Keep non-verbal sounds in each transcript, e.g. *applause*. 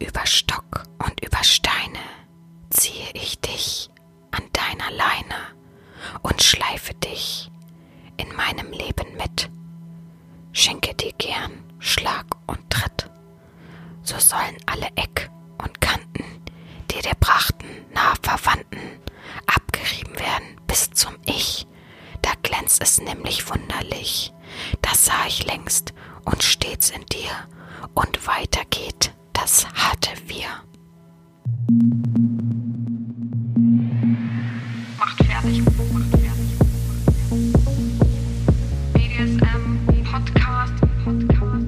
Über Stock und über Steine ziehe ich dich an deiner Leine und schleife dich in meinem Leben mit. Schenke dir gern Schlag und Tritt. So sollen alle Eck und Kanten, die dir brachten, nah Verwandten, abgerieben werden bis zum Ich. Da glänzt es nämlich wunderlich. Das sah ich längst und stets in dir. Und weiter geht das harte Wir. Macht fertig. Macht fertig. BDSM Podcast. Podcast.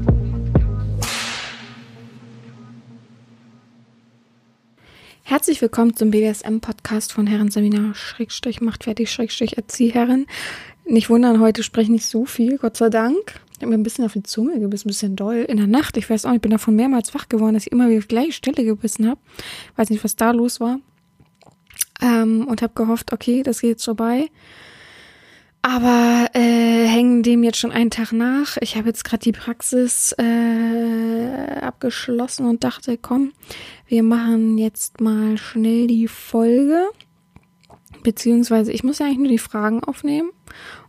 Herzlich willkommen zum BDSM-Podcast von Herren Seminar Schrägstrich macht fertig Schrägstrich Erzieherin. Nicht wundern, heute spreche ich nicht so viel, Gott sei Dank. Ich habe mir ein bisschen auf die Zunge gebissen, ein bisschen doll. In der Nacht, ich weiß auch nicht, ich bin davon mehrmals wach geworden, dass ich immer wieder die gleiche Stelle gebissen habe. Weiß nicht, was da los war. Ähm, und habe gehofft, okay, das geht jetzt vorbei. Aber äh, hängen dem jetzt schon einen Tag nach. Ich habe jetzt gerade die Praxis äh, abgeschlossen und dachte, komm, wir machen jetzt mal schnell die Folge. Beziehungsweise ich muss ja eigentlich nur die Fragen aufnehmen.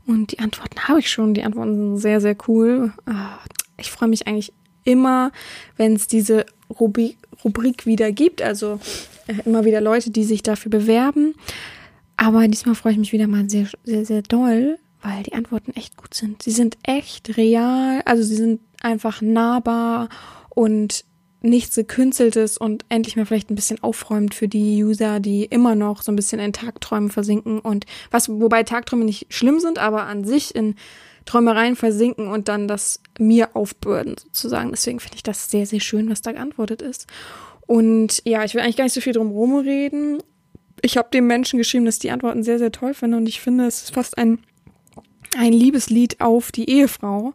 Und die Antworten habe ich schon. Die Antworten sind sehr, sehr cool. Ah, Ich freue mich eigentlich immer, wenn es diese Rubrik, Rubrik wieder gibt. Also äh, immer wieder Leute, die sich dafür bewerben. Aber diesmal freue ich mich wieder mal sehr, sehr, sehr doll, weil die Antworten echt gut sind. Sie sind echt real, also sie sind einfach nahbar und nichts gekünsteltes und endlich mal vielleicht ein bisschen aufräumend für die User, die immer noch so ein bisschen in Tagträumen versinken und was, wobei Tagträume nicht schlimm sind, aber an sich in Träumereien versinken und dann das mir aufbürden sozusagen. Deswegen finde ich das sehr, sehr schön, was da geantwortet ist. Und ja, ich will eigentlich gar nicht so viel drum rumreden. Ich habe dem Menschen geschrieben, dass die Antworten sehr, sehr toll finde und ich finde, es ist fast ein, ein Liebeslied auf die Ehefrau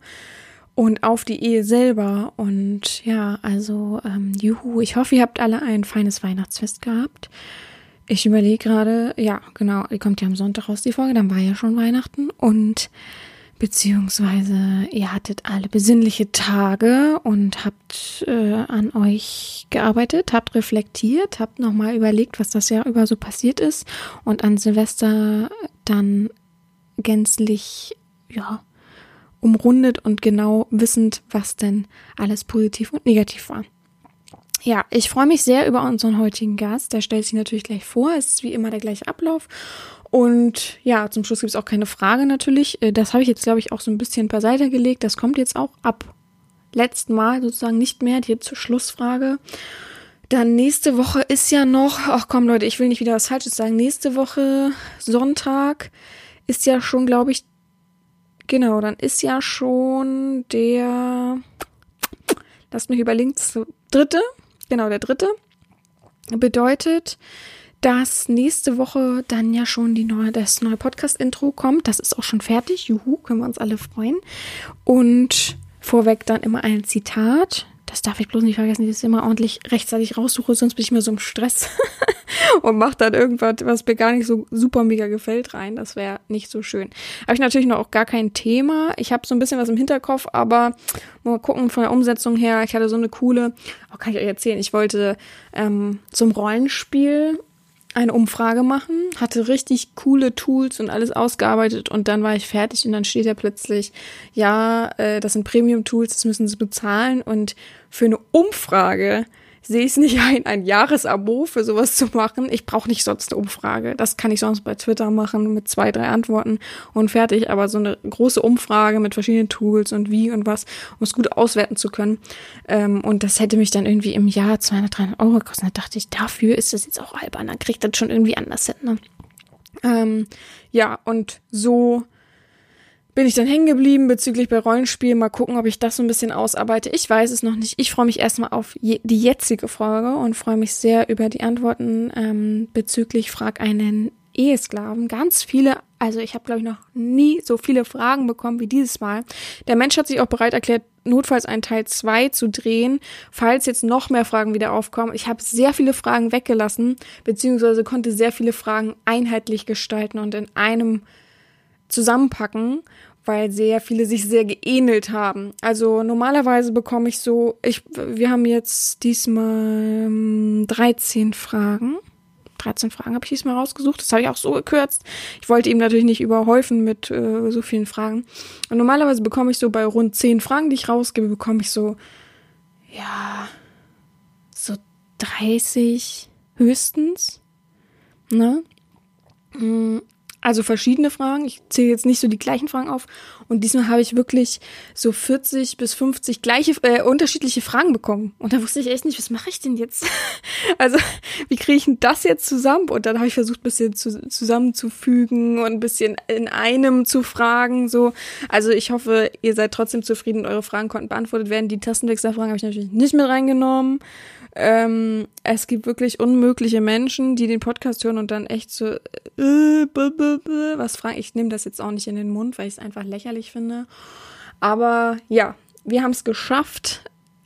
und auf die Ehe selber. Und ja, also, ähm, juhu, ich hoffe, ihr habt alle ein feines Weihnachtsfest gehabt. Ich überlege gerade, ja, genau, die kommt ja am Sonntag raus, die Folge, dann war ja schon Weihnachten und beziehungsweise ihr hattet alle besinnliche Tage und habt äh, an euch gearbeitet, habt reflektiert, habt nochmal überlegt, was das Jahr über so passiert ist und an Silvester dann gänzlich, ja, umrundet und genau wissend, was denn alles positiv und negativ war. Ja, ich freue mich sehr über unseren heutigen Gast. Der stellt sich natürlich gleich vor. Es ist wie immer der gleiche Ablauf. Und ja, zum Schluss gibt es auch keine Frage natürlich. Äh, Das habe ich jetzt, glaube ich, auch so ein bisschen beiseite gelegt. Das kommt jetzt auch ab letzten Mal sozusagen nicht mehr, die zur Schlussfrage. Dann nächste Woche ist ja noch, ach komm Leute, ich will nicht wieder was Falsches sagen. Nächste Woche, Sonntag, ist ja schon, glaube ich, genau, dann ist ja schon der, lasst mich überlegen, dritte, genau, der dritte. Bedeutet, dass nächste Woche dann ja schon die neue, das neue Podcast-Intro kommt. Das ist auch schon fertig. Juhu, können wir uns alle freuen. Und vorweg dann immer ein Zitat. Das darf ich bloß nicht vergessen, dass ich das immer ordentlich rechtzeitig raussuche, sonst bin ich immer so im Stress *laughs* und mache dann irgendwas, was mir gar nicht so super mega gefällt, rein. Das wäre nicht so schön. Habe ich natürlich noch auch gar kein Thema. Ich habe so ein bisschen was im Hinterkopf, aber mal gucken von der Umsetzung her. Ich hatte so eine coole, oh, kann ich euch erzählen, ich wollte ähm, zum Rollenspiel eine Umfrage machen, hatte richtig coole Tools und alles ausgearbeitet und dann war ich fertig und dann steht da plötzlich, ja, äh, das sind Premium-Tools, das müssen Sie bezahlen und für eine Umfrage sehe ich es nicht ein, ein Jahresabo für sowas zu machen. Ich brauche nicht sonst eine Umfrage. Das kann ich sonst bei Twitter machen mit zwei, drei Antworten und fertig. Aber so eine große Umfrage mit verschiedenen Tools und wie und was, um es gut auswerten zu können. Ähm, und das hätte mich dann irgendwie im Jahr 200, 300 Euro gekostet. Da dachte ich, dafür ist das jetzt auch albern. Dann kriegt das schon irgendwie anders hin. Ne? Ähm, ja, und so bin ich dann hängen geblieben bezüglich bei Rollenspielen. Mal gucken, ob ich das so ein bisschen ausarbeite. Ich weiß es noch nicht. Ich freue mich erstmal auf je, die jetzige Folge und freue mich sehr über die Antworten ähm, bezüglich Frag einen Ehesklaven. Ganz viele, also ich habe glaube ich noch nie so viele Fragen bekommen wie dieses Mal. Der Mensch hat sich auch bereit erklärt, notfalls einen Teil 2 zu drehen, falls jetzt noch mehr Fragen wieder aufkommen. Ich habe sehr viele Fragen weggelassen, beziehungsweise konnte sehr viele Fragen einheitlich gestalten und in einem zusammenpacken, weil sehr viele sich sehr geähnelt haben. Also normalerweise bekomme ich so, ich, wir haben jetzt diesmal ähm, 13 Fragen. 13 Fragen habe ich diesmal rausgesucht. Das habe ich auch so gekürzt. Ich wollte ihm natürlich nicht überhäufen mit äh, so vielen Fragen. Und normalerweise bekomme ich so bei rund 10 Fragen, die ich rausgebe, bekomme ich so, ja, so 30 höchstens. Ne? Also verschiedene Fragen. Ich zähle jetzt nicht so die gleichen Fragen auf. Und diesmal habe ich wirklich so 40 bis 50 gleiche, äh, unterschiedliche Fragen bekommen. Und da wusste ich echt nicht, was mache ich denn jetzt? *laughs* also, wie kriege ich denn das jetzt zusammen? Und dann habe ich versucht, ein bisschen zu, zusammenzufügen und ein bisschen in einem zu fragen. So. Also ich hoffe, ihr seid trotzdem zufrieden und eure Fragen konnten beantwortet werden. Die Tastenwechselfragen habe ich natürlich nicht mit reingenommen. Ähm, es gibt wirklich unmögliche Menschen, die den Podcast hören und dann echt so äh, was fragen. Ich nehme das jetzt auch nicht in den Mund, weil ich es einfach lächerlich finde. Aber ja, wir haben es geschafft,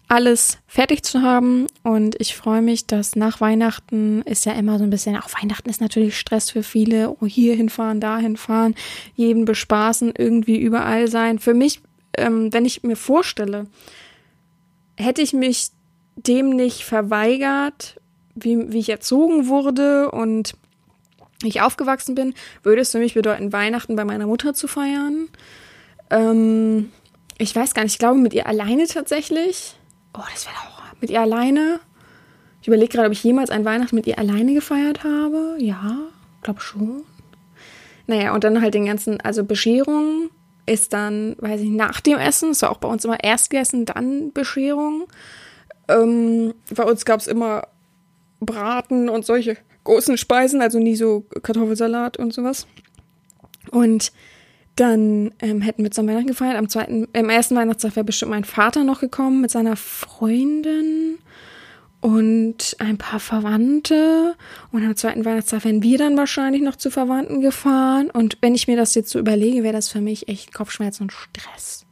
alles fertig zu haben und ich freue mich, dass nach Weihnachten ist ja immer so ein bisschen, auch Weihnachten ist natürlich Stress für viele, oh, hier hinfahren, da hinfahren, jeden bespaßen, irgendwie überall sein. Für mich, ähm, wenn ich mir vorstelle, hätte ich mich dem nicht verweigert, wie, wie ich erzogen wurde und ich aufgewachsen bin, würde es für mich bedeuten, Weihnachten bei meiner Mutter zu feiern. Ähm, ich weiß gar nicht, ich glaube mit ihr alleine tatsächlich. Oh, das wäre auch mit ihr alleine. Ich überlege gerade, ob ich jemals ein Weihnachten mit ihr alleine gefeiert habe. Ja, glaube schon. Naja, und dann halt den ganzen, also Bescherung ist dann, weiß ich, nach dem Essen. Ist ja auch bei uns immer erst gegessen, dann Bescherung. Ähm, bei uns gab es immer Braten und solche großen Speisen, also nie so Kartoffelsalat und sowas. Und dann ähm, hätten wir zum Weihnachten gefeiert. Am zweiten, im ersten Weihnachtstag wäre bestimmt mein Vater noch gekommen mit seiner Freundin und ein paar Verwandte. Und am zweiten Weihnachtstag wären wir dann wahrscheinlich noch zu Verwandten gefahren. Und wenn ich mir das jetzt so überlege, wäre das für mich echt Kopfschmerzen und Stress.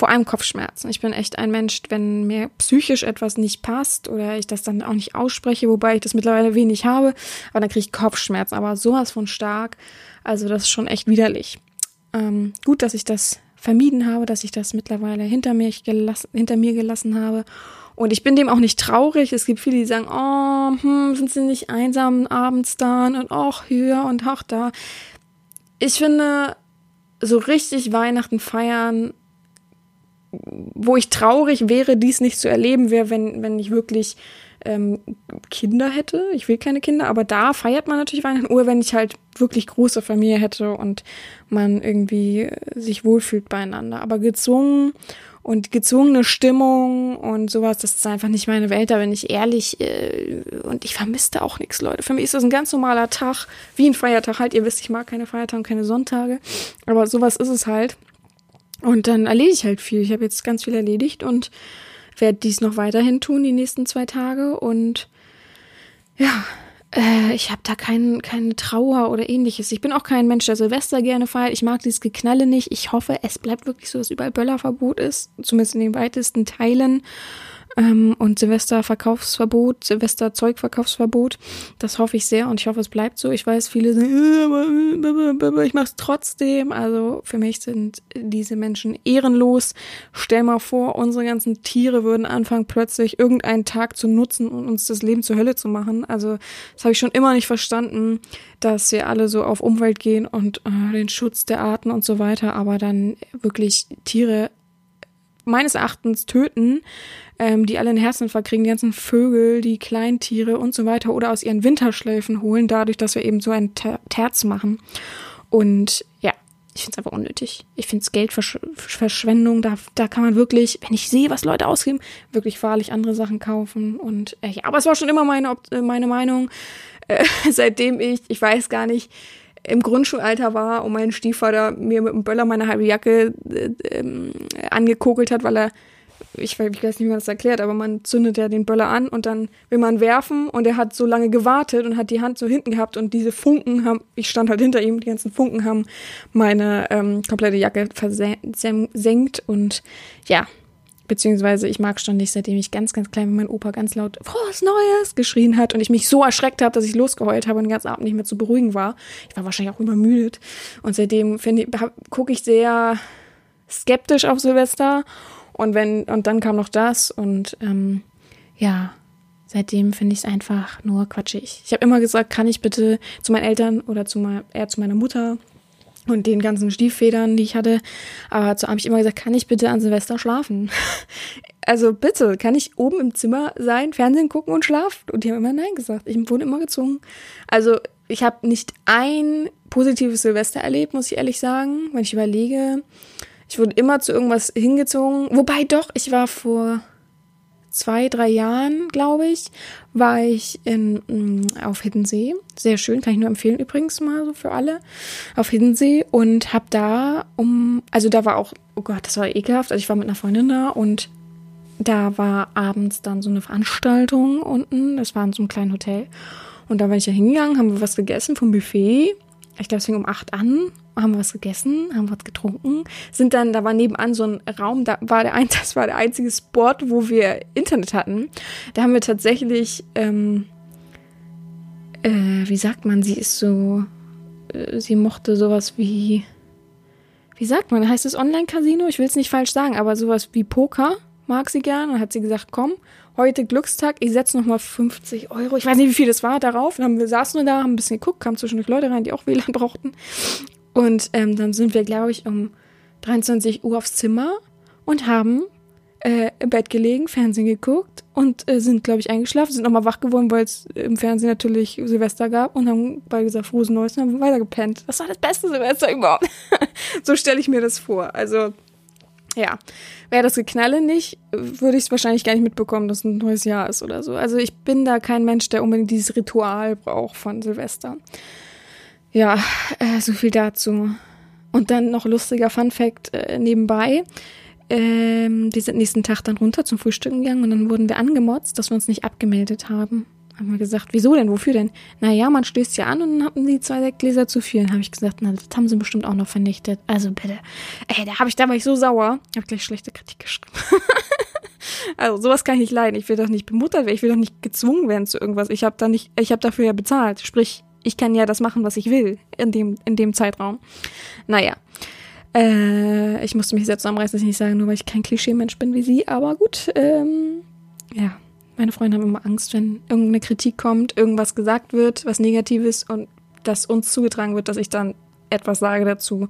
Vor allem Kopfschmerzen. Ich bin echt ein Mensch, wenn mir psychisch etwas nicht passt oder ich das dann auch nicht ausspreche, wobei ich das mittlerweile wenig habe, aber dann kriege ich Kopfschmerzen. Aber sowas von stark. Also das ist schon echt widerlich. Ähm, gut, dass ich das vermieden habe, dass ich das mittlerweile hinter mir, gelassen, hinter mir gelassen habe. Und ich bin dem auch nicht traurig. Es gibt viele, die sagen, oh, hm, sind sie nicht einsam abends da und auch hier und auch da. Ich finde, so richtig Weihnachten feiern, wo ich traurig wäre, dies nicht zu erleben, wäre, wenn, wenn ich wirklich ähm, Kinder hätte. Ich will keine Kinder, aber da feiert man natürlich Weihnachten. Oder wenn ich halt wirklich große Familie hätte und man irgendwie sich wohlfühlt beieinander. Aber gezwungen und gezwungene Stimmung und sowas, das ist einfach nicht meine Welt, da bin ich ehrlich. Äh, und ich vermisste auch nichts, Leute. Für mich ist das ein ganz normaler Tag, wie ein Feiertag halt. Ihr wisst, ich mag keine Feiertage keine Sonntage. Aber sowas ist es halt. Und dann erledige ich halt viel. Ich habe jetzt ganz viel erledigt und werde dies noch weiterhin tun, die nächsten zwei Tage. Und ja, äh, ich habe da kein, keine Trauer oder ähnliches. Ich bin auch kein Mensch, der Silvester gerne feiert. Ich mag dieses Geknalle nicht. Ich hoffe, es bleibt wirklich so, dass überall Böllerverbot ist. Zumindest in den weitesten Teilen ähm, und Silvesterverkaufsverbot, Silvesterzeugverkaufsverbot. Das hoffe ich sehr und ich hoffe, es bleibt so. Ich weiß, viele sagen, äh, aber ich mache es trotzdem. Also für mich sind diese Menschen ehrenlos. Stell mal vor, unsere ganzen Tiere würden anfangen, plötzlich irgendeinen Tag zu nutzen und uns das Leben zur Hölle zu machen. Also das habe ich schon immer nicht verstanden, dass wir alle so auf Umwelt gehen und äh, den Schutz der Arten und so weiter, aber dann wirklich Tiere meines Erachtens töten, ähm, die alle einen Herzinfarkt kriegen, die ganzen Vögel, die Kleintiere und so weiter oder aus ihren Winterschläfen holen, dadurch, dass wir eben so ein Terz machen. Und ja, ich finde es einfach unnötig. Ich finde es Geldverschwendung. Da, da kann man wirklich, wenn ich sehe, was Leute ausgeben, wirklich wahrlich andere Sachen kaufen. Und äh, ja, aber es war schon immer meine, äh, meine Meinung, äh, *laughs* seitdem ich, ich weiß gar nicht, im Grundschulalter war und mein Stiefvater mir mit dem Böller meine halbe Jacke äh, ähm, angekokelt hat, weil er, ich, weiß nicht, wie man das erklärt, aber man zündet ja den Böller an und dann will man werfen und er hat so lange gewartet und hat die Hand so hinten gehabt und diese Funken haben, ich stand halt hinter ihm, die ganzen Funken haben meine ähm, komplette Jacke versenkt und ja, Beziehungsweise ich mag schon nicht, seitdem ich ganz, ganz klein bin, mein Opa ganz laut Frohes Neues geschrien hat und ich mich so erschreckt habe, dass ich losgeheult habe und den ganzen Abend nicht mehr zu beruhigen war. Ich war wahrscheinlich auch übermüdet. Und seitdem gucke ich sehr skeptisch auf Silvester. Und wenn, und dann kam noch das und ähm, ja, seitdem finde ich es einfach nur quatschig. Ich habe immer gesagt, kann ich bitte zu meinen Eltern oder zu mein, eher zu meiner Mutter und den ganzen Stieffedern, die ich hatte. Aber so habe ich immer gesagt, kann ich bitte an Silvester schlafen? *laughs* also bitte, kann ich oben im Zimmer sein, Fernsehen gucken und schlafen? Und die haben immer Nein gesagt. Ich wurde immer gezwungen. Also ich habe nicht ein positives Silvester erlebt, muss ich ehrlich sagen, wenn ich überlege. Ich wurde immer zu irgendwas hingezogen. Wobei doch, ich war vor zwei, drei Jahren, glaube ich, war ich in, mm, auf Hiddensee. Sehr schön, kann ich nur empfehlen übrigens mal so für alle. Auf Hiddensee und habe da um, also da war auch, oh Gott, das war ekelhaft. Also ich war mit einer Freundin da und da war abends dann so eine Veranstaltung unten. Das war in so einem kleinen Hotel. Und da bin ich ja hingegangen, haben wir was gegessen vom Buffet. Ich glaube, es fing um acht an haben was gegessen, haben was getrunken, sind dann, da war nebenan so ein Raum, da war der, *laughs* das war der einzige Sport, wo wir Internet hatten. Da haben wir tatsächlich, ähm, äh, wie sagt man, sie ist so, äh, sie mochte sowas wie, wie sagt man, heißt es Online-Casino? Ich will es nicht falsch sagen, aber sowas wie Poker mag sie gern. Und hat sie gesagt, komm, heute Glückstag, ich setze nochmal 50 Euro. Ich weiß nicht, wie viel das war darauf. Dann haben wir saßen wir da, haben ein bisschen geguckt, kamen zwischendurch Leute rein, die auch WLAN brauchten. Und ähm, dann sind wir, glaube ich, um 23 Uhr aufs Zimmer und haben äh, im Bett gelegen, Fernsehen geguckt und äh, sind, glaube ich, eingeschlafen, sind nochmal wach geworden, weil es im Fernsehen natürlich Silvester gab und haben bei gesagt, frohes Neues und haben weiter gepennt. Das war das beste Silvester überhaupt. *laughs* so stelle ich mir das vor. Also, ja. Wäre das Geknalle nicht, würde ich es wahrscheinlich gar nicht mitbekommen, dass ein neues Jahr ist oder so. Also ich bin da kein Mensch, der unbedingt dieses Ritual braucht von Silvester. Ja, äh, so viel dazu. Und dann noch lustiger Fun Fact äh, nebenbei. Ähm, die sind nächsten Tag dann runter zum Frühstücken gegangen und dann wurden wir angemotzt, dass wir uns nicht abgemeldet haben. Haben wir gesagt, wieso denn, wofür denn? Naja, man stößt ja an und dann hatten sie zwei Sektgläser zu viel. Dann habe ich gesagt, na, das haben sie bestimmt auch noch vernichtet. Also bitte. Ey, da habe ich, da war ich so sauer. Ich habe gleich schlechte Kritik geschrieben. *laughs* also sowas kann ich nicht leiden. Ich will doch nicht bemuttert werden. Ich will doch nicht gezwungen werden zu irgendwas. Ich habe da nicht, ich habe dafür ja bezahlt. Sprich, ich kann ja das machen, was ich will in dem, in dem Zeitraum. Naja. Äh, ich musste mich selbst zusammenreißen, dass ich nicht sagen, nur weil ich kein Klischee-Mensch bin wie sie, aber gut, ähm, ja. Meine Freunde haben immer Angst, wenn irgendeine Kritik kommt, irgendwas gesagt wird, was Negatives und das uns zugetragen wird, dass ich dann etwas sage dazu,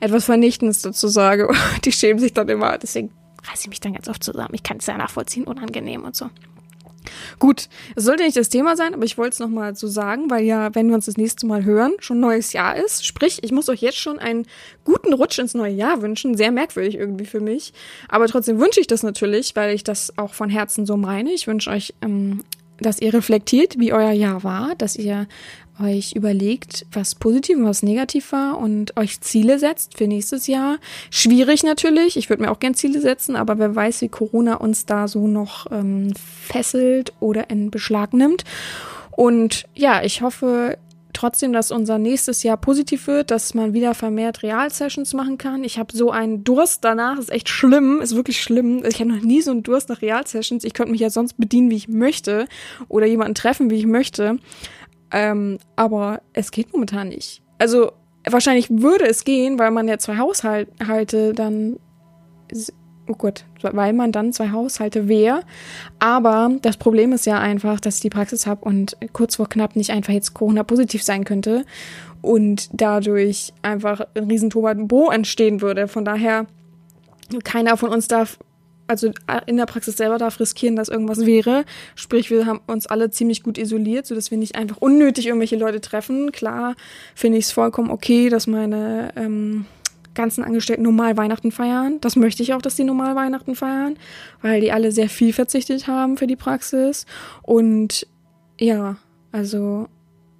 etwas Vernichtendes dazu sage. *laughs* Die schämen sich dann immer. Deswegen reiße ich mich dann ganz oft zusammen. Ich kann es ja nachvollziehen, unangenehm und so. Gut, es sollte nicht das Thema sein, aber ich wollte es nochmal so sagen, weil ja, wenn wir uns das nächste Mal hören, schon neues Jahr ist. Sprich, ich muss euch jetzt schon einen guten Rutsch ins neue Jahr wünschen. Sehr merkwürdig irgendwie für mich. Aber trotzdem wünsche ich das natürlich, weil ich das auch von Herzen so meine. Ich wünsche euch ähm, dass ihr reflektiert, wie euer Jahr war, dass ihr euch überlegt, was positiv und was negativ war und euch Ziele setzt für nächstes Jahr. Schwierig natürlich, ich würde mir auch gern Ziele setzen, aber wer weiß, wie Corona uns da so noch ähm, fesselt oder in Beschlag nimmt. Und ja, ich hoffe, trotzdem, dass unser nächstes Jahr positiv wird, dass man wieder vermehrt Real-Sessions machen kann. Ich habe so einen Durst danach, ist echt schlimm, ist wirklich schlimm. Ich habe noch nie so einen Durst nach Real-Sessions. Ich könnte mich ja sonst bedienen, wie ich möchte oder jemanden treffen, wie ich möchte. Ähm, aber es geht momentan nicht. Also wahrscheinlich würde es gehen, weil man ja zwei Haushalte dann oh Gott, weil man dann zwei Haushalte wäre. Aber das Problem ist ja einfach, dass ich die Praxis habe und kurz vor knapp nicht einfach jetzt Corona-positiv sein könnte und dadurch einfach ein riesen Bo entstehen würde. Von daher, keiner von uns darf, also in der Praxis selber darf riskieren, dass irgendwas wäre. Sprich, wir haben uns alle ziemlich gut isoliert, sodass wir nicht einfach unnötig irgendwelche Leute treffen. Klar finde ich es vollkommen okay, dass meine ähm, ganzen Angestellten normal Weihnachten feiern. Das möchte ich auch, dass die normal Weihnachten feiern, weil die alle sehr viel verzichtet haben für die Praxis. Und ja, also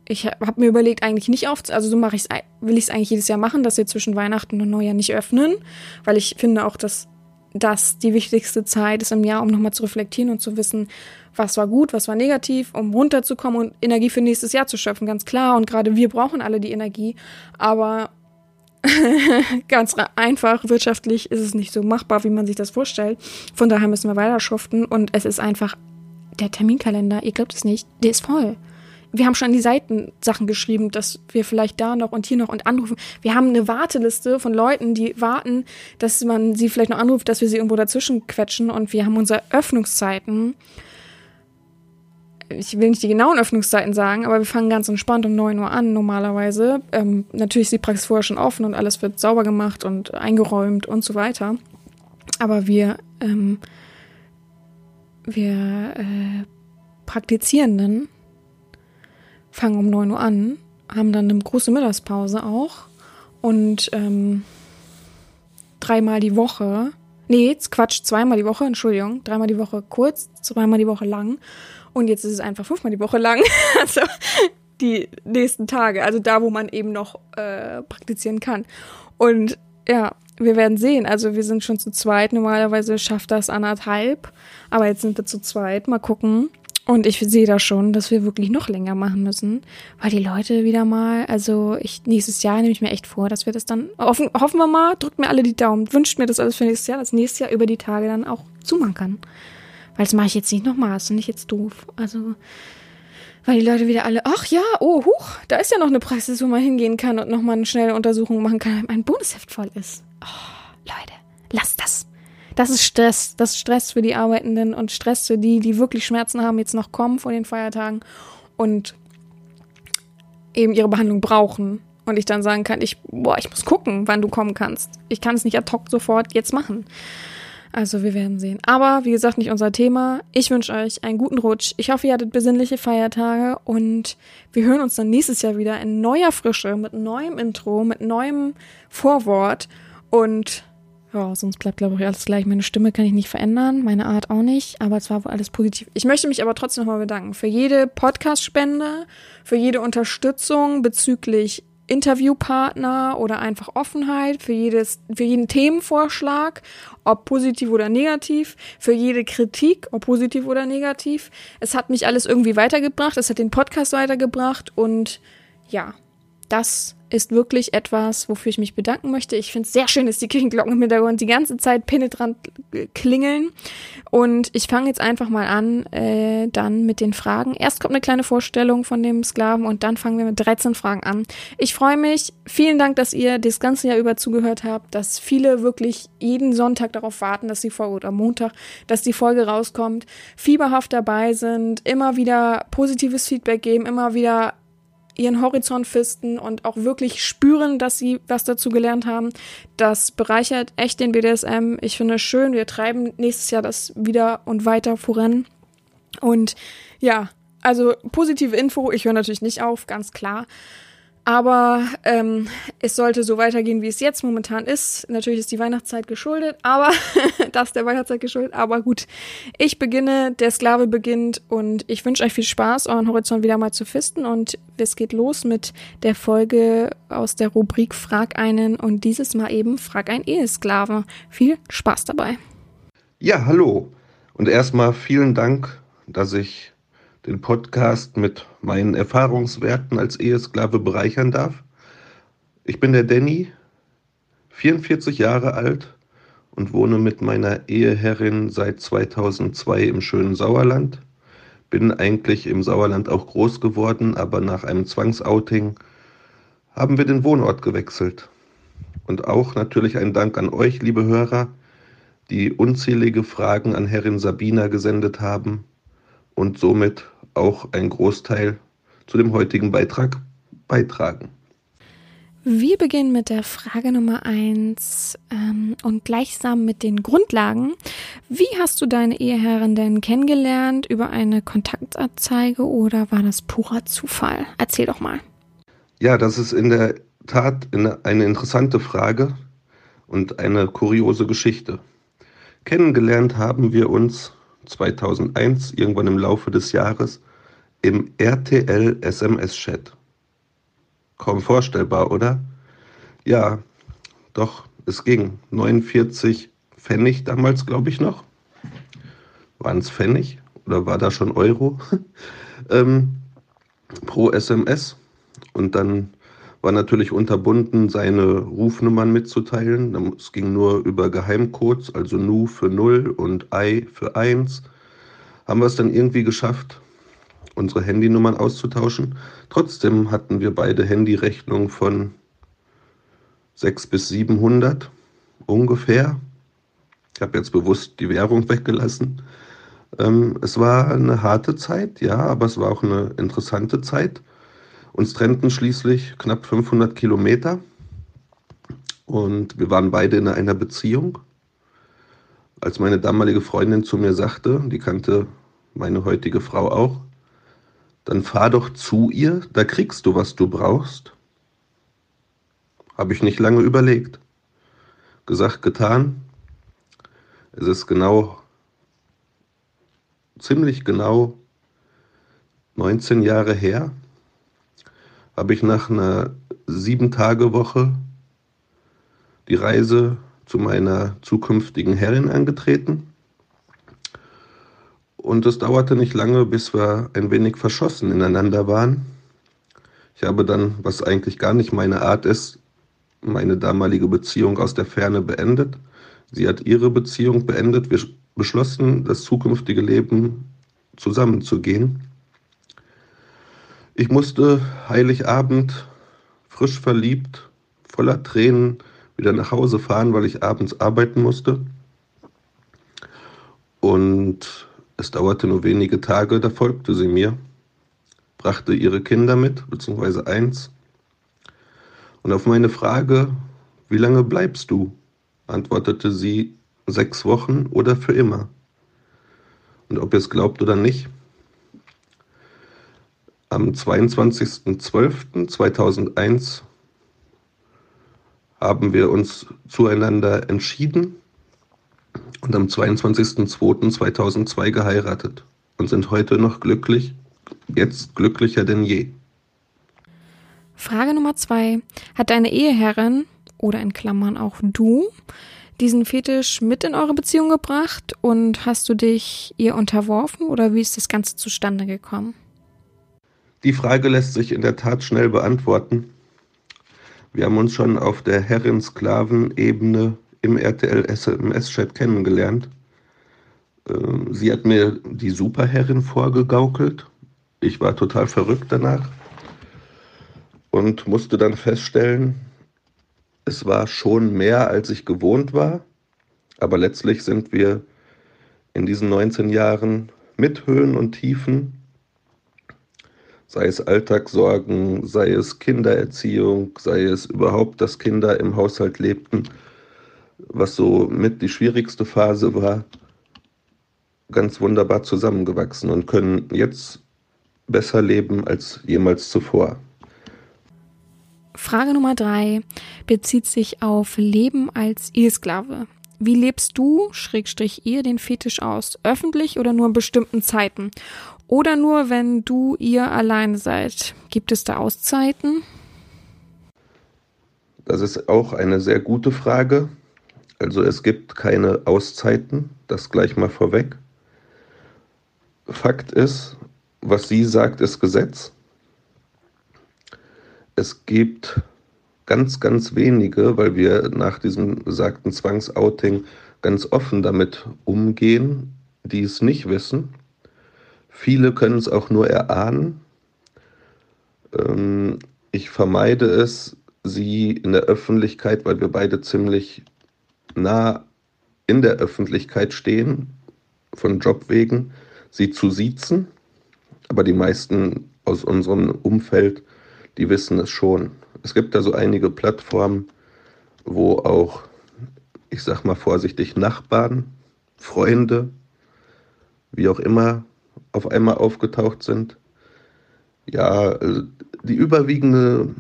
ich habe mir überlegt, eigentlich nicht auf, also so mache ich will ich es eigentlich jedes Jahr machen, dass wir zwischen Weihnachten und Neujahr nicht öffnen, weil ich finde auch, dass das die wichtigste Zeit ist im Jahr, um nochmal zu reflektieren und zu wissen, was war gut, was war negativ, um runterzukommen und Energie für nächstes Jahr zu schöpfen, ganz klar. Und gerade wir brauchen alle die Energie. Aber *laughs* ganz einfach. Wirtschaftlich ist es nicht so machbar, wie man sich das vorstellt. Von daher müssen wir weiter schuften und es ist einfach der Terminkalender, ihr glaubt es nicht, der ist voll. Wir haben schon an die Seiten Sachen geschrieben, dass wir vielleicht da noch und hier noch und anrufen. Wir haben eine Warteliste von Leuten, die warten, dass man sie vielleicht noch anruft, dass wir sie irgendwo dazwischen quetschen und wir haben unsere Öffnungszeiten ich will nicht die genauen Öffnungszeiten sagen, aber wir fangen ganz entspannt um 9 Uhr an normalerweise. Ähm, natürlich ist die Praxis vorher schon offen und alles wird sauber gemacht und eingeräumt und so weiter. Aber wir, ähm, wir äh, Praktizierenden fangen um 9 Uhr an, haben dann eine große Mittagspause auch und ähm, dreimal die Woche, nee, Quatsch, zweimal die Woche, Entschuldigung, dreimal die Woche kurz, zweimal die Woche lang und jetzt ist es einfach fünfmal die Woche lang. *laughs* also die nächsten Tage. Also da, wo man eben noch äh, praktizieren kann. Und ja, wir werden sehen. Also wir sind schon zu zweit. Normalerweise schafft das anderthalb. Aber jetzt sind wir zu zweit. Mal gucken. Und ich sehe da schon, dass wir wirklich noch länger machen müssen, weil die Leute wieder mal, also ich nächstes Jahr nehme ich mir echt vor, dass wir das dann hoffen, hoffen wir mal, drückt mir alle die Daumen, wünscht mir das alles für nächstes Jahr, dass nächstes Jahr über die Tage dann auch zumachen kann. Weil das mache ich jetzt nicht nochmal, das finde ich jetzt doof. Also, weil die Leute wieder alle, ach ja, oh, huch, da ist ja noch eine Praxis, wo man hingehen kann und nochmal eine schnelle Untersuchung machen kann, wenn mein Bundesheft voll ist. Oh, Leute, lasst das. Das ist Stress. Das ist Stress für die Arbeitenden und Stress für die, die wirklich Schmerzen haben, jetzt noch kommen vor den Feiertagen und eben ihre Behandlung brauchen. Und ich dann sagen kann, ich, boah, ich muss gucken, wann du kommen kannst. Ich kann es nicht ad hoc sofort jetzt machen. Also wir werden sehen. Aber wie gesagt, nicht unser Thema. Ich wünsche euch einen guten Rutsch. Ich hoffe, ihr hattet besinnliche Feiertage und wir hören uns dann nächstes Jahr wieder in neuer Frische, mit neuem Intro, mit neuem Vorwort und ja, sonst bleibt, glaube ich, alles gleich. Meine Stimme kann ich nicht verändern, meine Art auch nicht, aber es war wohl alles positiv. Ich möchte mich aber trotzdem nochmal bedanken für jede Podcast-Spende, für jede Unterstützung bezüglich Interviewpartner oder einfach Offenheit für jedes, für jeden Themenvorschlag, ob positiv oder negativ, für jede Kritik, ob positiv oder negativ. Es hat mich alles irgendwie weitergebracht, es hat den Podcast weitergebracht und ja, das ist wirklich etwas, wofür ich mich bedanken möchte. Ich finde es sehr schön, dass die Kirchenglocken im Hintergrund die ganze Zeit penetrant klingeln. Und ich fange jetzt einfach mal an, äh, dann mit den Fragen. Erst kommt eine kleine Vorstellung von dem Sklaven und dann fangen wir mit 13 Fragen an. Ich freue mich. Vielen Dank, dass ihr das ganze Jahr über zugehört habt, dass viele wirklich jeden Sonntag darauf warten, dass die Folge oder Montag, dass die Folge rauskommt, fieberhaft dabei sind, immer wieder positives Feedback geben, immer wieder ihren Horizont fisten und auch wirklich spüren, dass sie was dazu gelernt haben. Das bereichert echt den BDSM. Ich finde es schön. Wir treiben nächstes Jahr das wieder und weiter voran. Und ja, also positive Info. Ich höre natürlich nicht auf, ganz klar. Aber ähm, es sollte so weitergehen, wie es jetzt momentan ist. Natürlich ist die Weihnachtszeit geschuldet, aber *laughs* das der Weihnachtszeit geschuldet. Aber gut, ich beginne, der Sklave beginnt und ich wünsche euch viel Spaß, euren Horizont wieder mal zu fisten. Und es geht los mit der Folge aus der Rubrik Frag einen und dieses Mal eben Frag ein Ehesklave. Viel Spaß dabei. Ja, hallo. Und erstmal vielen Dank, dass ich den Podcast mit meinen Erfahrungswerten als Ehesklave bereichern darf. Ich bin der Danny, 44 Jahre alt und wohne mit meiner Eheherrin seit 2002 im schönen Sauerland. Bin eigentlich im Sauerland auch groß geworden, aber nach einem Zwangsouting haben wir den Wohnort gewechselt. Und auch natürlich ein Dank an euch, liebe Hörer, die unzählige Fragen an Herrin Sabina gesendet haben und somit auch einen Großteil zu dem heutigen Beitrag beitragen. Wir beginnen mit der Frage Nummer eins ähm, und gleichsam mit den Grundlagen. Wie hast du deine Eheherrin denn kennengelernt? Über eine Kontaktanzeige oder war das purer Zufall? Erzähl doch mal. Ja, das ist in der Tat eine interessante Frage und eine kuriose Geschichte. Kennengelernt haben wir uns 2001, irgendwann im Laufe des Jahres, im RTL SMS-Chat. Kaum vorstellbar, oder? Ja, doch, es ging. 49 Pfennig damals, glaube ich noch. Waren es Pfennig oder war da schon Euro? *laughs* ähm, pro SMS. Und dann war natürlich unterbunden, seine Rufnummern mitzuteilen. Es ging nur über Geheimcodes, also Nu für 0 und I für 1. Haben wir es dann irgendwie geschafft, unsere Handynummern auszutauschen. Trotzdem hatten wir beide Handyrechnungen von 6 bis 700 ungefähr. Ich habe jetzt bewusst die Währung weggelassen. Ähm, es war eine harte Zeit, ja, aber es war auch eine interessante Zeit. Uns trennten schließlich knapp 500 Kilometer und wir waren beide in einer Beziehung. Als meine damalige Freundin zu mir sagte, die kannte meine heutige Frau auch, dann fahr doch zu ihr, da kriegst du, was du brauchst. Habe ich nicht lange überlegt. Gesagt, getan. Es ist genau, ziemlich genau 19 Jahre her, habe ich nach einer Sieben-Tage-Woche die Reise zu meiner zukünftigen Herrin angetreten. Und es dauerte nicht lange, bis wir ein wenig verschossen ineinander waren. Ich habe dann, was eigentlich gar nicht meine Art ist, meine damalige Beziehung aus der Ferne beendet. Sie hat ihre Beziehung beendet. Wir beschlossen, das zukünftige Leben zusammenzugehen. Ich musste Heiligabend frisch verliebt, voller Tränen wieder nach Hause fahren, weil ich abends arbeiten musste. Und es dauerte nur wenige Tage, da folgte sie mir, brachte ihre Kinder mit, beziehungsweise eins. Und auf meine Frage, wie lange bleibst du, antwortete sie, sechs Wochen oder für immer. Und ob ihr es glaubt oder nicht, am 22.12.2001 haben wir uns zueinander entschieden und am 22.02.2002 geheiratet und sind heute noch glücklich, jetzt glücklicher denn je. Frage Nummer zwei. Hat deine Eheherrin oder in Klammern auch du diesen Fetisch mit in eure Beziehung gebracht und hast du dich ihr unterworfen oder wie ist das Ganze zustande gekommen? Die Frage lässt sich in der Tat schnell beantworten. Wir haben uns schon auf der Herren-Sklaven-Ebene im RTL-SMS-Chat kennengelernt. Ähm, sie hat mir die Superherrin vorgegaukelt. Ich war total verrückt danach und musste dann feststellen, es war schon mehr, als ich gewohnt war. Aber letztlich sind wir in diesen 19 Jahren mit Höhen und Tiefen sei es Alltagssorgen, sei es Kindererziehung, sei es überhaupt, dass Kinder im Haushalt lebten, was so mit die schwierigste Phase war, ganz wunderbar zusammengewachsen und können jetzt besser leben als jemals zuvor. Frage Nummer drei bezieht sich auf Leben als Ehesklave. Wie lebst du, Schrägstrich ihr, den Fetisch aus? Öffentlich oder nur in bestimmten Zeiten? Oder nur, wenn du ihr alleine seid? Gibt es da Auszeiten? Das ist auch eine sehr gute Frage. Also es gibt keine Auszeiten, das gleich mal vorweg. Fakt ist, was sie sagt, ist Gesetz. Es gibt ganz, ganz wenige, weil wir nach diesem besagten Zwangsouting ganz offen damit umgehen, die es nicht wissen. Viele können es auch nur erahnen. Ähm, ich vermeide es, sie in der Öffentlichkeit, weil wir beide ziemlich nah in der Öffentlichkeit stehen, von Jobwegen, sie zu siezen. Aber die meisten aus unserem Umfeld, die wissen es schon. Es gibt da so einige Plattformen, wo auch, ich sag mal vorsichtig, Nachbarn, Freunde, wie auch immer, auf einmal aufgetaucht sind. Ja, also die überwiegende,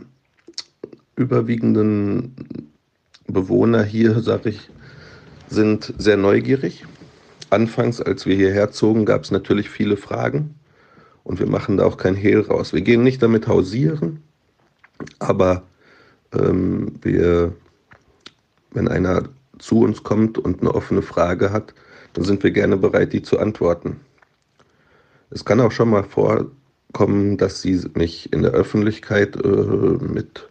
überwiegenden Bewohner hier, sag ich, sind sehr neugierig. Anfangs, als wir hierher zogen, gab es natürlich viele Fragen und wir machen da auch kein Hehl raus. Wir gehen nicht damit hausieren, aber ähm, wir, wenn einer zu uns kommt und eine offene Frage hat, dann sind wir gerne bereit, die zu antworten. Es kann auch schon mal vorkommen, dass sie mich in der Öffentlichkeit äh, mit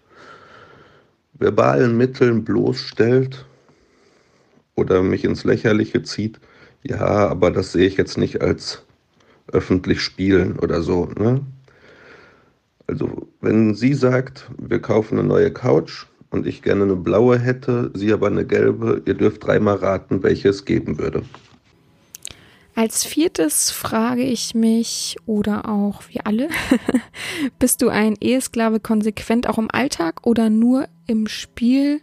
verbalen Mitteln bloßstellt oder mich ins Lächerliche zieht, ja, aber das sehe ich jetzt nicht als öffentlich spielen oder so. Ne? Also wenn sie sagt, wir kaufen eine neue Couch und ich gerne eine blaue hätte, sie aber eine gelbe, ihr dürft dreimal raten, welche es geben würde. Als viertes frage ich mich, oder auch wir alle, *laughs* bist du ein Ehesklave konsequent auch im Alltag oder nur im Spiel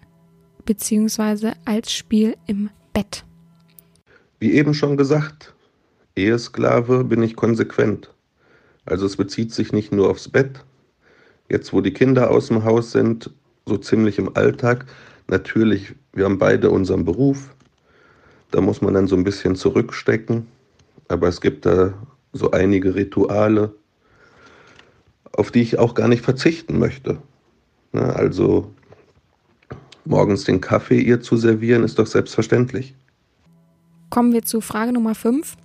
beziehungsweise als Spiel im Bett? Wie eben schon gesagt, Ehesklave bin ich konsequent. Also es bezieht sich nicht nur aufs Bett. Jetzt, wo die Kinder aus dem Haus sind, so ziemlich im Alltag. Natürlich, wir haben beide unseren Beruf. Da muss man dann so ein bisschen zurückstecken. Aber es gibt da so einige Rituale, auf die ich auch gar nicht verzichten möchte. Na, also morgens den Kaffee ihr zu servieren, ist doch selbstverständlich. Kommen wir zu Frage Nummer 5.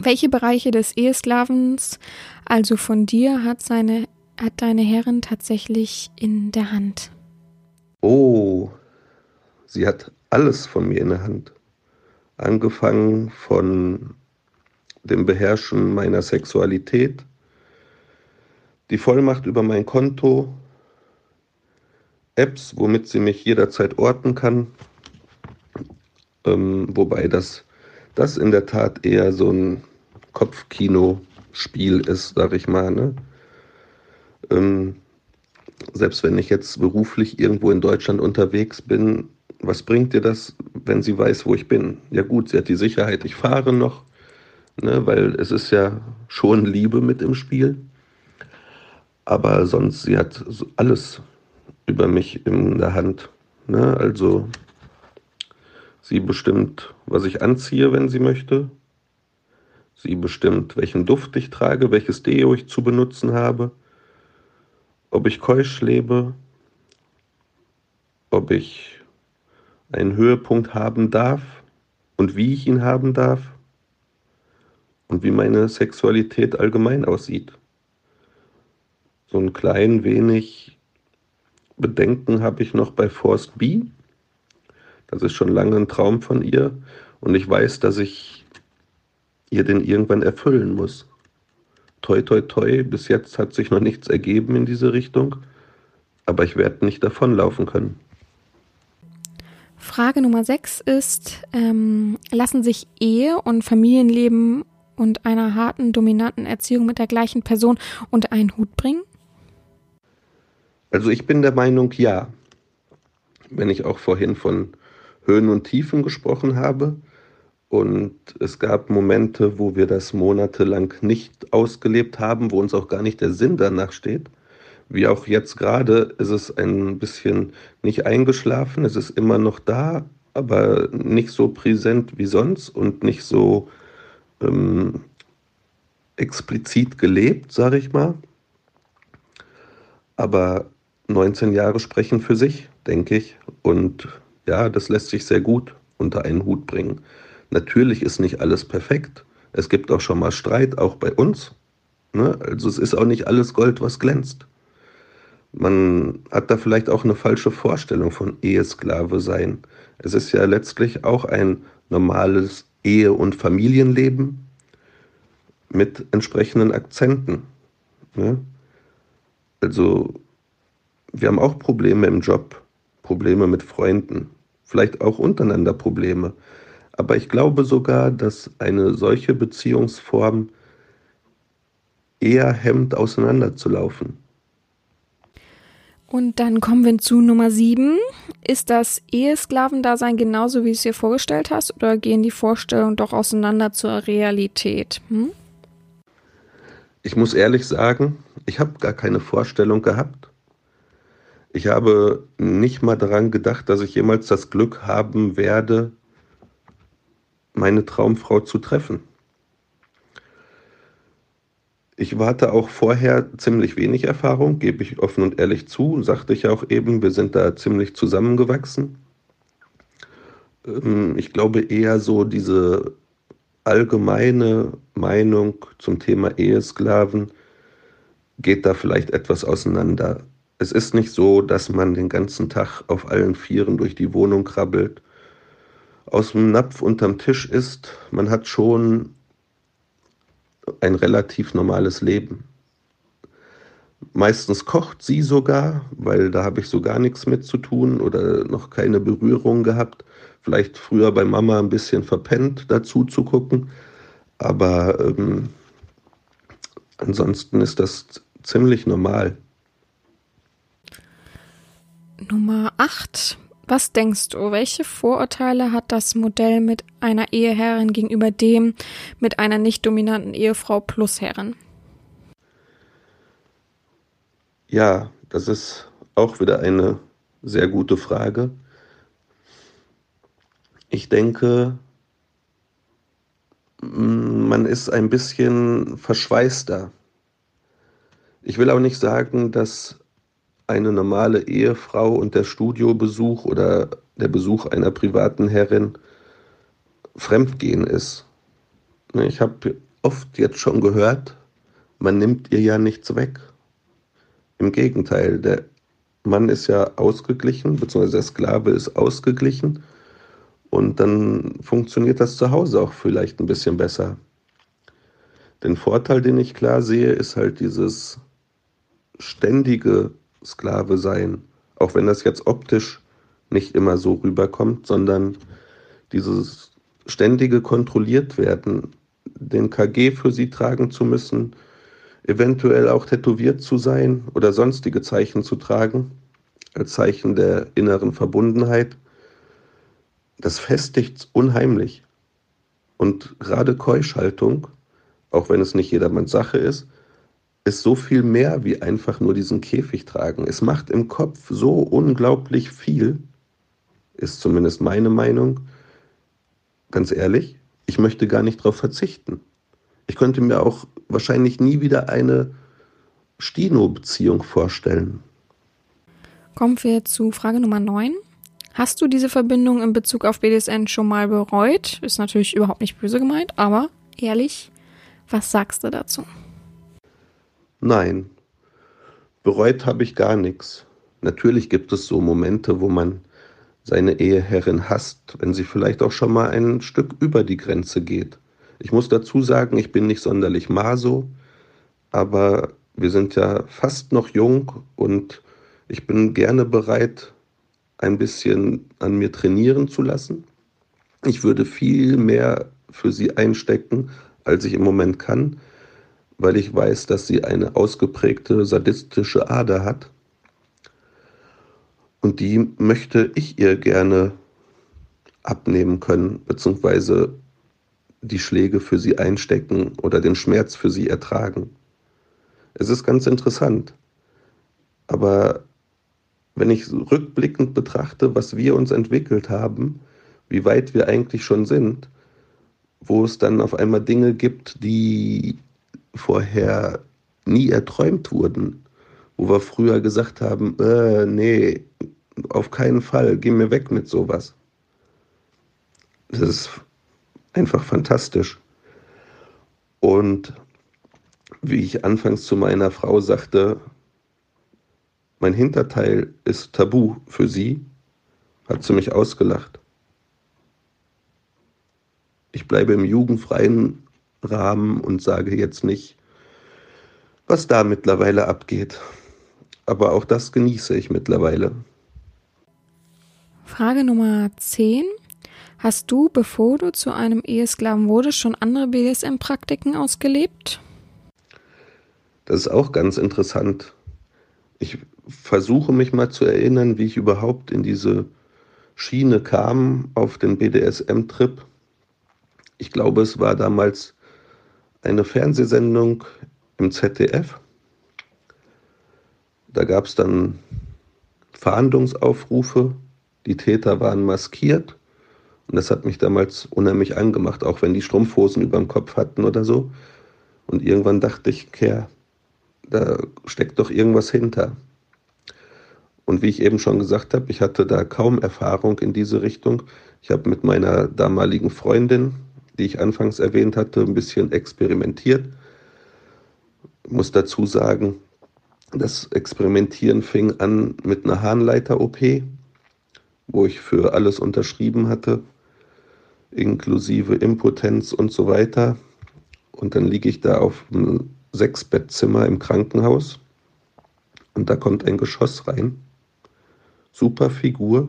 Welche Bereiche des Ehesklavens, also von dir, hat, seine, hat deine Herrin tatsächlich in der Hand? Oh, sie hat alles von mir in der Hand. Angefangen von dem Beherrschen meiner Sexualität, die Vollmacht über mein Konto, Apps, womit sie mich jederzeit orten kann, ähm, wobei das, das in der Tat eher so ein Kopfkino-Spiel ist, sag ich mal. Ne? Ähm, selbst wenn ich jetzt beruflich irgendwo in Deutschland unterwegs bin, was bringt dir das, wenn sie weiß, wo ich bin? Ja gut, sie hat die Sicherheit, ich fahre noch, ne, weil es ist ja schon Liebe mit im Spiel. Aber sonst, sie hat alles über mich in der Hand. Ne? Also sie bestimmt, was ich anziehe, wenn sie möchte. Sie bestimmt, welchen Duft ich trage, welches Deo ich zu benutzen habe, ob ich keusch lebe, ob ich einen Höhepunkt haben darf und wie ich ihn haben darf und wie meine Sexualität allgemein aussieht. So ein klein wenig Bedenken habe ich noch bei Forst B. Das ist schon lange ein Traum von ihr und ich weiß, dass ich ihr den irgendwann erfüllen muss. Toi, toi, toi, bis jetzt hat sich noch nichts ergeben in diese Richtung, aber ich werde nicht davonlaufen können. Frage Nummer 6 ist, ähm, lassen sich Ehe und Familienleben und einer harten, dominanten Erziehung mit der gleichen Person unter einen Hut bringen? Also ich bin der Meinung, ja. Wenn ich auch vorhin von Höhen und Tiefen gesprochen habe und es gab Momente, wo wir das monatelang nicht ausgelebt haben, wo uns auch gar nicht der Sinn danach steht. Wie auch jetzt gerade ist es ein bisschen nicht eingeschlafen, es ist immer noch da, aber nicht so präsent wie sonst und nicht so ähm, explizit gelebt, sage ich mal. Aber 19 Jahre sprechen für sich, denke ich. Und ja, das lässt sich sehr gut unter einen Hut bringen. Natürlich ist nicht alles perfekt. Es gibt auch schon mal Streit, auch bei uns. Ne? Also es ist auch nicht alles Gold, was glänzt. Man hat da vielleicht auch eine falsche Vorstellung von Ehesklave sein. Es ist ja letztlich auch ein normales Ehe- und Familienleben mit entsprechenden Akzenten. Ne? Also wir haben auch Probleme im Job, Probleme mit Freunden, vielleicht auch untereinander Probleme. Aber ich glaube sogar, dass eine solche Beziehungsform eher hemmt, auseinanderzulaufen. Und dann kommen wir zu Nummer 7. Ist das Ehesklavendasein genauso, wie du es dir vorgestellt hast, oder gehen die Vorstellungen doch auseinander zur Realität? Hm? Ich muss ehrlich sagen, ich habe gar keine Vorstellung gehabt. Ich habe nicht mal daran gedacht, dass ich jemals das Glück haben werde, meine Traumfrau zu treffen. Ich hatte auch vorher ziemlich wenig Erfahrung, gebe ich offen und ehrlich zu, sagte ich auch eben, wir sind da ziemlich zusammengewachsen. Ähm, ich glaube eher so diese allgemeine Meinung zum Thema Ehesklaven geht da vielleicht etwas auseinander. es ist nicht so, dass man den ganzen Tag auf allen Vieren durch die Wohnung krabbelt, aus dem Napf unterm Tisch isst. Man hat schon ein relativ normales Leben. Meistens kocht sie sogar, weil da habe ich so gar nichts mit zu tun oder noch keine Berührung gehabt. Vielleicht früher bei Mama ein bisschen verpennt, dazu zu gucken. Aber ähm, ansonsten ist das ziemlich normal. Nummer 8. Was denkst du, welche Vorurteile hat das Modell mit einer Eheherrin gegenüber dem mit einer nicht dominanten Ehefrau plus Herrin? Ja, das ist auch wieder eine sehr gute Frage. Ich denke, man ist ein bisschen verschweißter. Ich will auch nicht sagen, dass eine normale Ehefrau und der Studiobesuch oder der Besuch einer privaten Herrin Fremdgehen ist. Ne, ich habe oft jetzt schon gehört, man nimmt ihr ja nichts weg. Im Gegenteil, der Mann ist ja ausgeglichen, beziehungsweise der Sklave ist ausgeglichen und dann funktioniert das zu Hause auch vielleicht ein bisschen besser. Den Vorteil, den ich klar sehe, ist halt dieses ständige Sklave sein, auch wenn das jetzt optisch nicht immer so rüberkommt, sondern dieses ständige kontrolliert werden, den KG für sie tragen zu müssen, eventuell auch tätowiert zu sein oder sonstige Zeichen zu tragen, als Zeichen der inneren Verbundenheit, das festigt unheimlich. Und gerade Keuschhaltung, auch wenn es nicht jedermanns Sache ist, ist so viel mehr wie einfach nur diesen Käfig tragen. Es macht im Kopf so unglaublich viel, ist zumindest meine Meinung. Ganz ehrlich, ich möchte gar nicht darauf verzichten. Ich könnte mir auch wahrscheinlich nie wieder eine Stino-Beziehung vorstellen. Kommen wir zu Frage Nummer 9. Hast du diese Verbindung in Bezug auf BDSN schon mal bereut? Ist natürlich überhaupt nicht böse gemeint, aber ehrlich, was sagst du dazu? Nein, bereut habe ich gar nichts. Natürlich gibt es so Momente, wo man seine Eheherrin hasst, wenn sie vielleicht auch schon mal ein Stück über die Grenze geht. Ich muss dazu sagen, ich bin nicht sonderlich maso, aber wir sind ja fast noch jung und ich bin gerne bereit, ein bisschen an mir trainieren zu lassen. Ich würde viel mehr für sie einstecken, als ich im Moment kann weil ich weiß, dass sie eine ausgeprägte sadistische Ader hat. Und die möchte ich ihr gerne abnehmen können, beziehungsweise die Schläge für sie einstecken oder den Schmerz für sie ertragen. Es ist ganz interessant. Aber wenn ich rückblickend betrachte, was wir uns entwickelt haben, wie weit wir eigentlich schon sind, wo es dann auf einmal Dinge gibt, die vorher nie erträumt wurden, wo wir früher gesagt haben, äh, nee, auf keinen Fall, geh mir weg mit sowas. Das ist einfach fantastisch. Und wie ich anfangs zu meiner Frau sagte, mein Hinterteil ist tabu für sie, hat sie mich ausgelacht. Ich bleibe im jugendfreien Rahmen und sage jetzt nicht, was da mittlerweile abgeht. Aber auch das genieße ich mittlerweile. Frage Nummer 10. Hast du, bevor du zu einem Ehesklaven wurdest, schon andere BDSM-Praktiken ausgelebt? Das ist auch ganz interessant. Ich versuche mich mal zu erinnern, wie ich überhaupt in diese Schiene kam auf den BDSM-Trip. Ich glaube, es war damals eine Fernsehsendung im ZDF. Da gab es dann Fahndungsaufrufe, die Täter waren maskiert und das hat mich damals unheimlich angemacht, auch wenn die Strumpfhosen über dem Kopf hatten oder so. Und irgendwann dachte ich, Kerr, da steckt doch irgendwas hinter. Und wie ich eben schon gesagt habe, ich hatte da kaum Erfahrung in diese Richtung. Ich habe mit meiner damaligen Freundin, die ich anfangs erwähnt hatte, ein bisschen experimentiert. Ich muss dazu sagen, Das Experimentieren fing an mit einer Harnleiter-OP, wo ich für alles unterschrieben hatte, inklusive Impotenz und so weiter. Und dann liege ich da auf einem Sechsbettzimmer im Krankenhaus und da kommt ein Geschoss rein. Super Figur,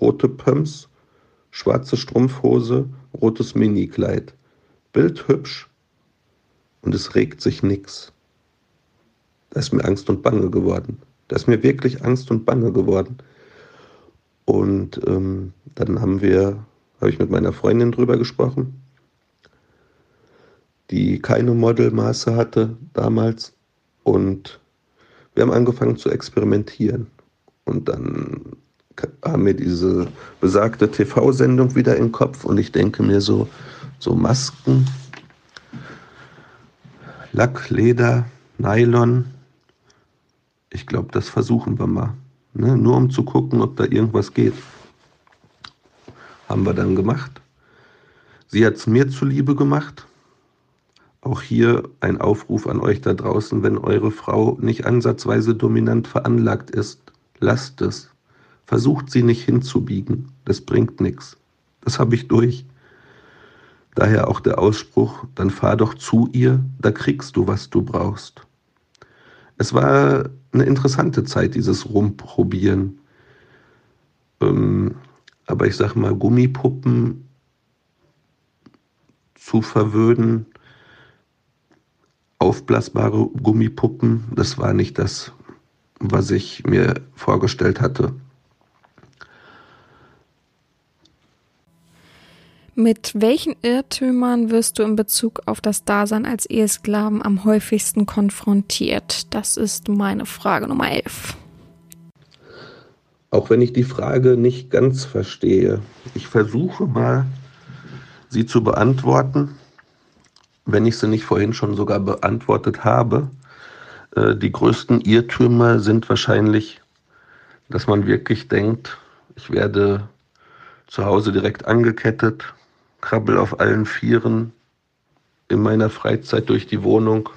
rote Pumps, schwarze Strumpfhose, rotes Minikleid. Bildhübsch und es regt sich nichts. Da ist mir Angst und Bange geworden. Da ist mir wirklich Angst und Bange geworden. Und ähm, dann haben wir, habe ich mit meiner Freundin drüber gesprochen, die keine Modelmaße hatte damals. Und wir haben angefangen zu experimentieren. Und dann haben wir diese besagte TV-Sendung wieder im Kopf und ich denke mir so, so Masken, Lack, Leder, Nylon. Ich glaube, das versuchen wir mal. Ne? Nur um zu gucken, ob da irgendwas geht. Haben wir dann gemacht. Sie hat es mir zuliebe gemacht. Auch hier ein Aufruf an euch da draußen, wenn eure Frau nicht ansatzweise dominant veranlagt ist, lasst es. Versucht sie nicht hinzubiegen. Das bringt nichts. Das habe ich durch. Daher auch der Ausspruch, dann fahr doch zu ihr, da kriegst du, was du brauchst. Es war eine interessante Zeit, dieses Rumprobieren. Ähm, aber ich sag mal, Gummipuppen zu verwöhnen, aufblasbare Gummipuppen, das war nicht das, was ich mir vorgestellt hatte. Mit welchen Irrtümern wirst du in Bezug auf das Dasein als Ehesklaven am häufigsten konfrontiert? Das ist meine Frage Nummer 11. Auch wenn ich die Frage nicht ganz verstehe, ich versuche mal, sie zu beantworten, wenn ich sie nicht vorhin schon sogar beantwortet habe. Äh, die größten Irrtümer sind wahrscheinlich, dass man wirklich denkt, ich werde zu Hause direkt angekettet, krabbel auf allen Vieren in meiner Freizeit durch die Wohnung.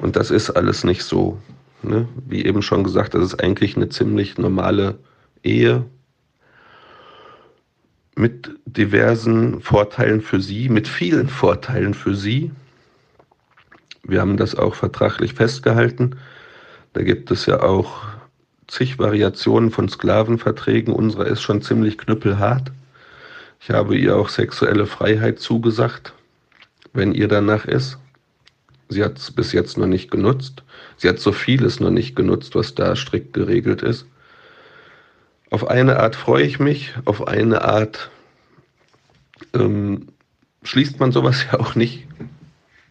Und das ist alles nicht so. Ne? Wie eben schon gesagt, das ist eigentlich eine ziemlich normale Ehe mit diversen Vorteilen für sie, mit vielen Vorteilen für sie. Wir haben das auch vertraglich festgehalten. Da gibt es ja auch zig Variationen von Sklavenverträgen. Unsere ist schon ziemlich knüppelhart. Ich habe ihr auch sexuelle Freiheit zugesagt, wenn ihr danach ist. Sie hat es bis jetzt noch nicht genutzt. Sie hat so vieles noch nicht genutzt, was da strikt geregelt ist. Auf eine Art freue ich mich, auf eine Art ähm, schließt man sowas *laughs* ja auch nicht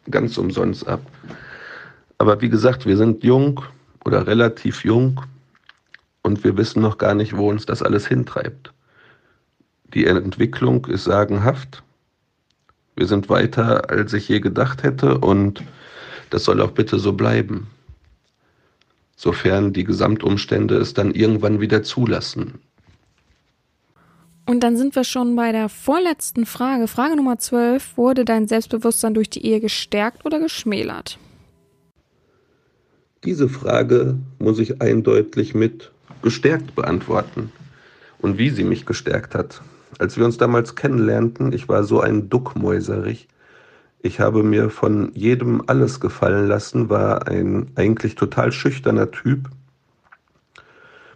ganz umsonst ab. Aber wie gesagt, wir sind jung oder relativ jung und wir wissen noch gar nicht, wo uns das alles hintreibt. Die Entwicklung ist sagenhaft. Wir sind weiter, als ich je gedacht hätte und das soll auch bitte so bleiben. Sofern die Gesamtumstände es dann irgendwann wieder zulassen. Und dann sind wir schon bei der vorletzten Frage. Frage Nummer 12. Wurde dein Selbstbewusstsein durch die Ehe gestärkt oder geschmälert? Diese Frage muss ich eindeutig mit gestärkt beantworten. Und wie sie mich gestärkt hat. Als wir uns damals kennenlernten, ich war so ein Duckmäuserich. Ich habe mir von jedem alles gefallen lassen, war ein eigentlich total schüchterner Typ.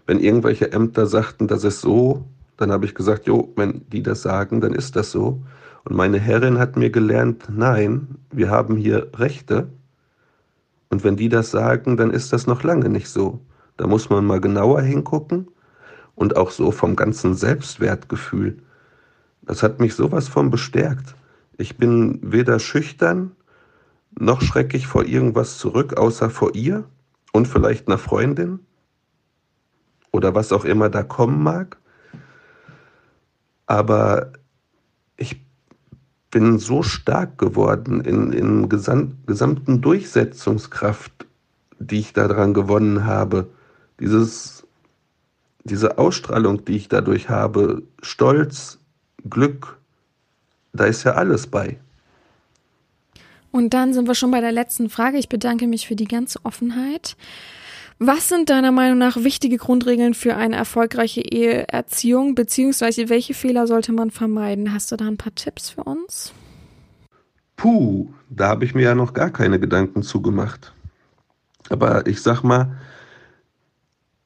Wenn irgendwelche Ämter sagten, das ist so, dann habe ich gesagt, jo, wenn die das sagen, dann ist das so. Und meine Herrin hat mir gelernt, nein, wir haben hier Rechte. Und wenn die das sagen, dann ist das noch lange nicht so. Da muss man mal genauer hingucken und auch so vom ganzen Selbstwertgefühl. Das hat mich sowas von bestärkt. Ich bin weder schüchtern, noch schrecke ich vor irgendwas zurück, außer vor ihr und vielleicht einer Freundin oder was auch immer da kommen mag. Aber ich bin so stark geworden in, in gesam gesamten Durchsetzungskraft, die ich daran gewonnen habe. Dieses, diese Ausstrahlung, die ich dadurch habe, Stolz, Glück, da ist ja alles bei. Und dann sind wir schon bei der letzten Frage. Ich bedanke mich für die ganze Offenheit. Was sind deiner Meinung nach wichtige Grundregeln für eine erfolgreiche Eheerziehung, beziehungsweise welche Fehler sollte man vermeiden? Hast du da ein paar Tipps für uns? Puh, da habe ich mir ja noch gar keine Gedanken zugemacht. Aber ich sag mal,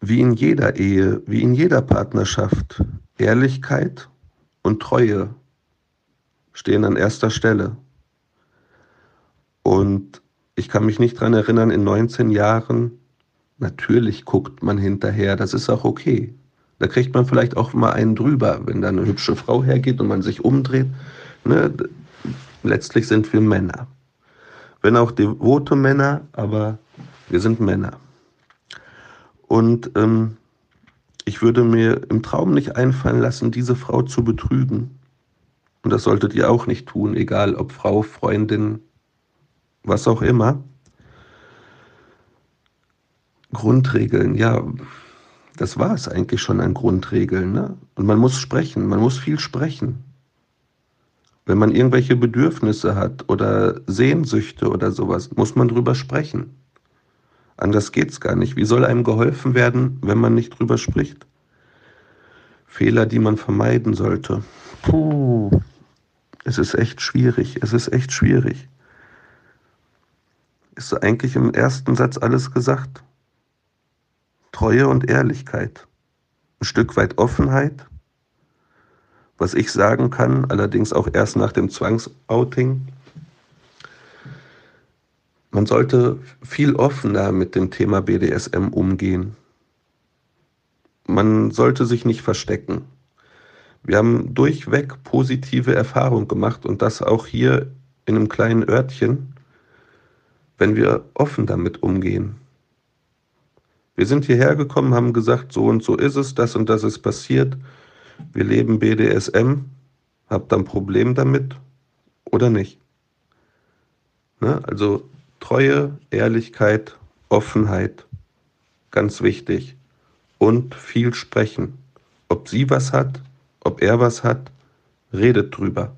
wie in jeder Ehe, wie in jeder Partnerschaft, Ehrlichkeit und Treue stehen an erster Stelle. Und ich kann mich nicht daran erinnern, in 19 Jahren, natürlich guckt man hinterher, das ist auch okay. Da kriegt man vielleicht auch mal einen drüber, wenn da eine hübsche Frau hergeht und man sich umdreht. Ne? Letztlich sind wir Männer. Wenn auch devote Männer, aber wir sind Männer. Und ähm, ich würde mir im Traum nicht einfallen lassen, diese Frau zu betrügen. Und das solltet ihr auch nicht tun, egal ob Frau, Freundin, was auch immer. Grundregeln, ja, das war es eigentlich schon an Grundregeln. Ne? Und man muss sprechen, man muss viel sprechen. Wenn man irgendwelche Bedürfnisse hat oder Sehnsüchte oder sowas, muss man drüber sprechen. Anders geht's gar nicht. Wie soll einem geholfen werden, wenn man nicht drüber spricht? Fehler, die man vermeiden sollte. Puh, es ist echt schwierig. Es ist echt schwierig. Ist eigentlich im ersten Satz alles gesagt? Treue und Ehrlichkeit. Ein Stück weit Offenheit was ich sagen kann, allerdings auch erst nach dem Zwangsouting. Man sollte viel offener mit dem Thema BDSM umgehen. Man sollte sich nicht verstecken. Wir haben durchweg positive Erfahrungen gemacht und das auch hier in einem kleinen Örtchen, wenn wir offen damit umgehen. Wir sind hierher gekommen, haben gesagt, so und so ist es, das und das ist passiert wir leben BDSM, habt ihr ein Problem damit oder nicht? Ne? Also Treue, Ehrlichkeit, Offenheit, ganz wichtig. Und viel sprechen. Ob sie was hat, ob er was hat, redet drüber.